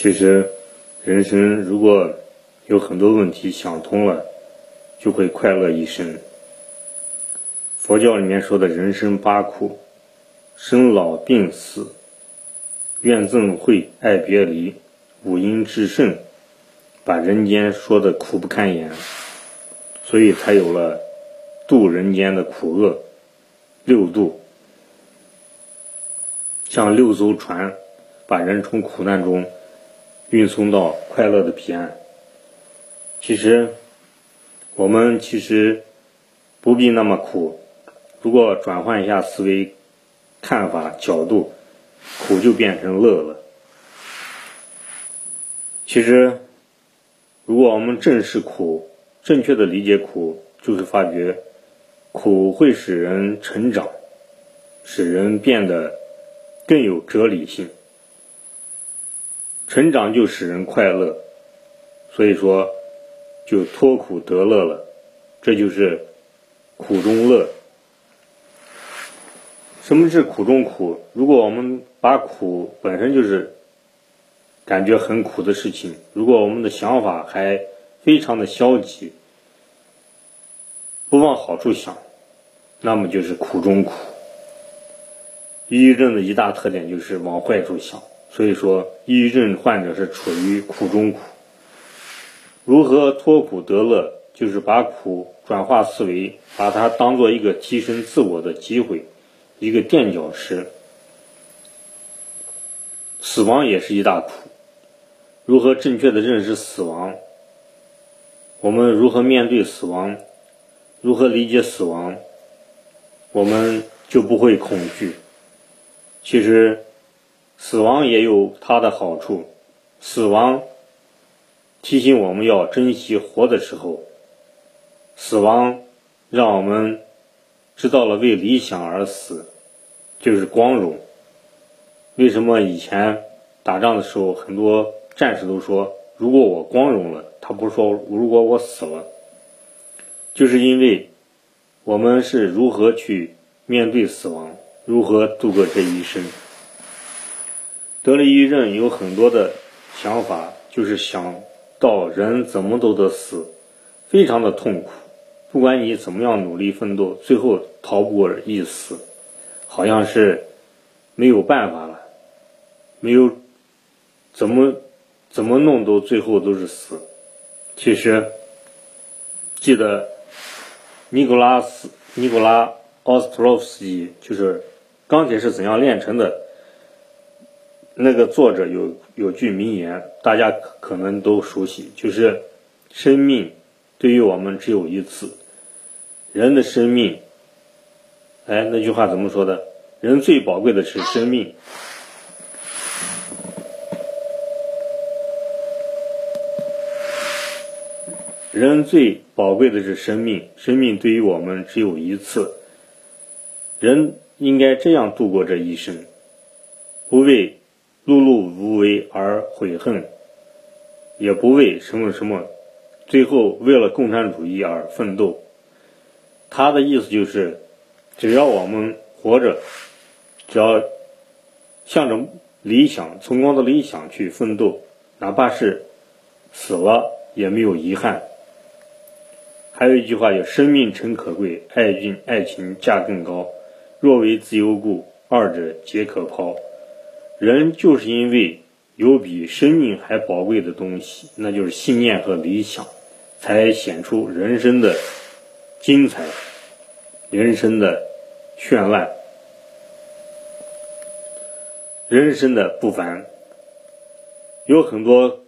其实，人生如果有很多问题想通了，就会快乐一生。佛教里面说的人生八苦：生老病死、怨憎会、爱别离、五阴炽盛，把人间说的苦不堪言，所以才有了度人间的苦厄六度，像六艘船，把人从苦难中运送到快乐的彼岸。其实，我们其实不必那么苦。如果转换一下思维、看法角度，苦就变成乐了。其实，如果我们正视苦，正确的理解苦，就是发觉苦会使人成长，使人变得更有哲理性。成长就使人快乐，所以说就脱苦得乐了。这就是苦中乐。什么是苦中苦？如果我们把苦本身就是感觉很苦的事情，如果我们的想法还非常的消极，不往好处想，那么就是苦中苦。抑郁症的一大特点就是往坏处想，所以说抑郁症患者是处于苦中苦。如何脱苦得乐？就是把苦转化思维，把它当做一个提升自我的机会。一个垫脚石，死亡也是一大苦。如何正确的认识死亡？我们如何面对死亡？如何理解死亡？我们就不会恐惧。其实，死亡也有它的好处。死亡提醒我们要珍惜活的时候。死亡让我们。知道了为理想而死，就是光荣。为什么以前打仗的时候，很多战士都说：“如果我光荣了。”他不说：“如果我死了。”就是因为我们是如何去面对死亡，如何度过这一生。得了抑郁症，有很多的想法，就是想到人怎么都得死，非常的痛苦。不管你怎么样努力奋斗，最后逃不过一死，好像是没有办法了，没有怎么怎么弄都最后都是死。其实记得尼古拉斯尼古拉奥斯特洛夫斯基就是《钢铁是怎样炼成的》那个作者有有句名言，大家可能都熟悉，就是生命。对于我们只有一次，人的生命，哎，那句话怎么说的？人最宝贵的是生命，人最宝贵的是生命，生命对于我们只有一次，人应该这样度过这一生，不为碌碌无为而悔恨，也不为什么什么。最后，为了共产主义而奋斗。他的意思就是，只要我们活着，只要向着理想、崇高的理想去奋斗，哪怕是死了也没有遗憾。还有一句话叫“生命诚可贵，爱君爱情价更高。若为自由故，二者皆可抛。”人就是因为有比生命还宝贵的东西，那就是信念和理想。才显出人生的精彩，人生的绚烂，人生的不凡。有很多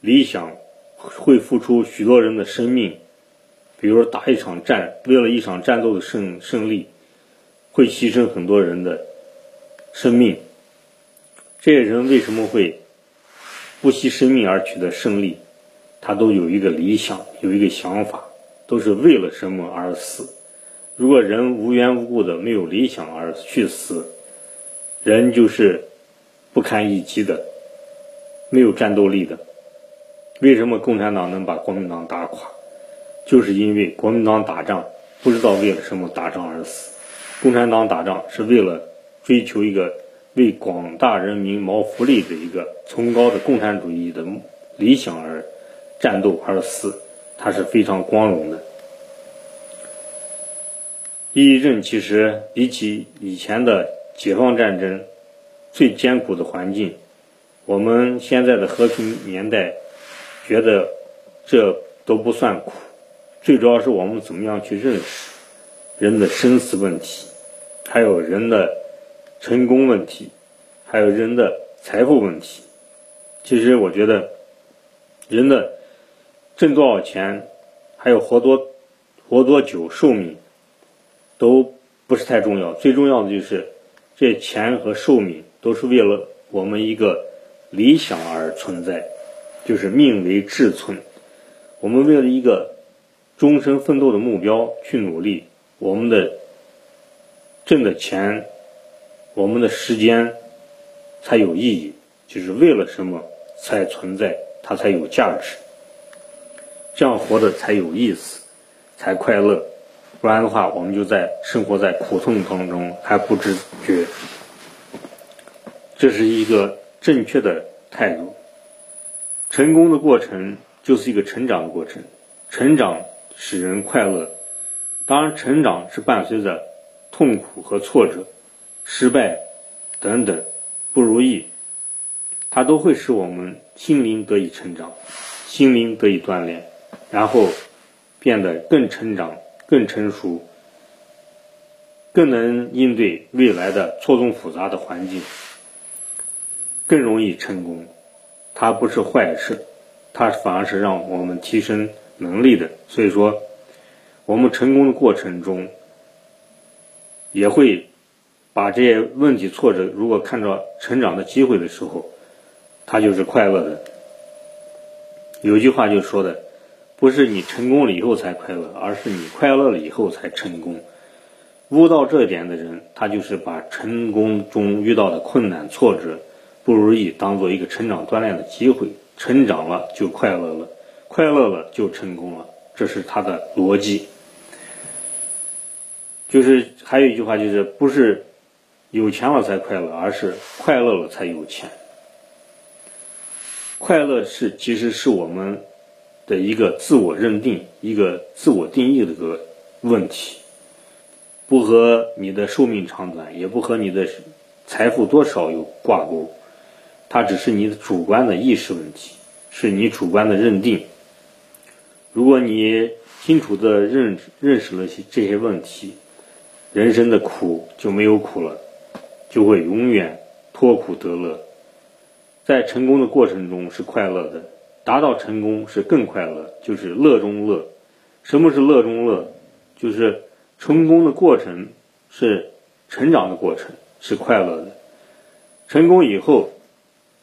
理想会付出许多人的生命，比如打一场战，为了一场战斗的胜胜利，会牺牲很多人的生命。这些人为什么会不惜生命而取得胜利？他都有一个理想，有一个想法，都是为了什么而死。如果人无缘无故的没有理想而去死，人就是不堪一击的，没有战斗力的。为什么共产党能把国民党打垮？就是因为国民党打仗不知道为了什么打仗而死。共产党打仗是为了追求一个为广大人民谋福利的一个崇高的共产主义的理想而战斗而死，他是非常光荣的。抑郁症其实比起以前的解放战争最艰苦的环境，我们现在的和平年代觉得这都不算苦，最主要是我们怎么样去认识人的生死问题，还有人的成功问题，还有人的财富问题。其实我觉得人的挣多少钱，还有活多活多久寿命。都不是太重要，最重要的就是这钱和寿命都是为了我们一个理想而存在，就是命为志存。我们为了一个终身奋斗的目标去努力，我们的挣的钱，我们的时间才有意义，就是为了什么才存在，它才有价值，这样活的才有意思，才快乐。不然的话，我们就在生活在苦痛当中还不知觉。这是一个正确的态度。成功的过程就是一个成长的过程，成长使人快乐。当然，成长是伴随着痛苦和挫折、失败等等不如意，它都会使我们心灵得以成长，心灵得以锻炼，然后变得更成长。更成熟，更能应对未来的错综复杂的环境，更容易成功。它不是坏事，它反而是让我们提升能力的。所以说，我们成功的过程中，也会把这些问题、挫折，如果看到成长的机会的时候，他就是快乐的。有句话就说的。不是你成功了以后才快乐，而是你快乐了以后才成功。悟到这一点的人，他就是把成功中遇到的困难、挫折、不如意当做一个成长锻炼的机会。成长了就快乐了，快乐了就成功了，这是他的逻辑。就是还有一句话，就是不是有钱了才快乐，而是快乐了才有钱。快乐是其实是我们。的一个自我认定、一个自我定义的个问题，不和你的寿命长短，也不和你的财富多少有挂钩，它只是你主观的意识问题，是你主观的认定。如果你清楚的认认识了些这些问题，人生的苦就没有苦了，就会永远脱苦得乐，在成功的过程中是快乐的。达到成功是更快乐，就是乐中乐。什么是乐中乐？就是成功的过程是成长的过程，是快乐的。成功以后，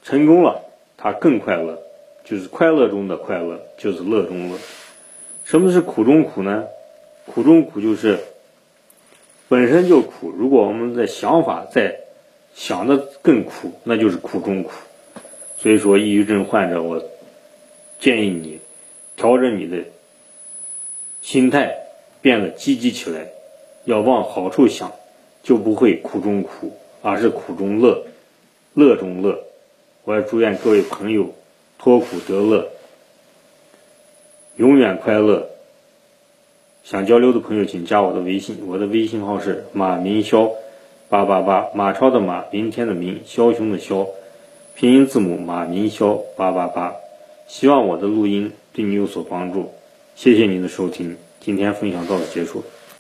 成功了，他更快乐，就是快乐中的快乐，就是乐中乐。什么是苦中苦呢？苦中苦就是本身就苦，如果我们的想法在想的更苦，那就是苦中苦。所以说，抑郁症患者我。建议你调整你的心态，变得积极起来，要往好处想，就不会苦中苦，而是苦中乐，乐中乐。我也祝愿各位朋友脱苦得乐，永远快乐。想交流的朋友，请加我的微信，我的微信号是马明霄八八八，马超的马，明天的明，枭雄的枭，拼音字母马明霄八八八。希望我的录音对你有所帮助，谢谢您的收听，今天分享到此结束。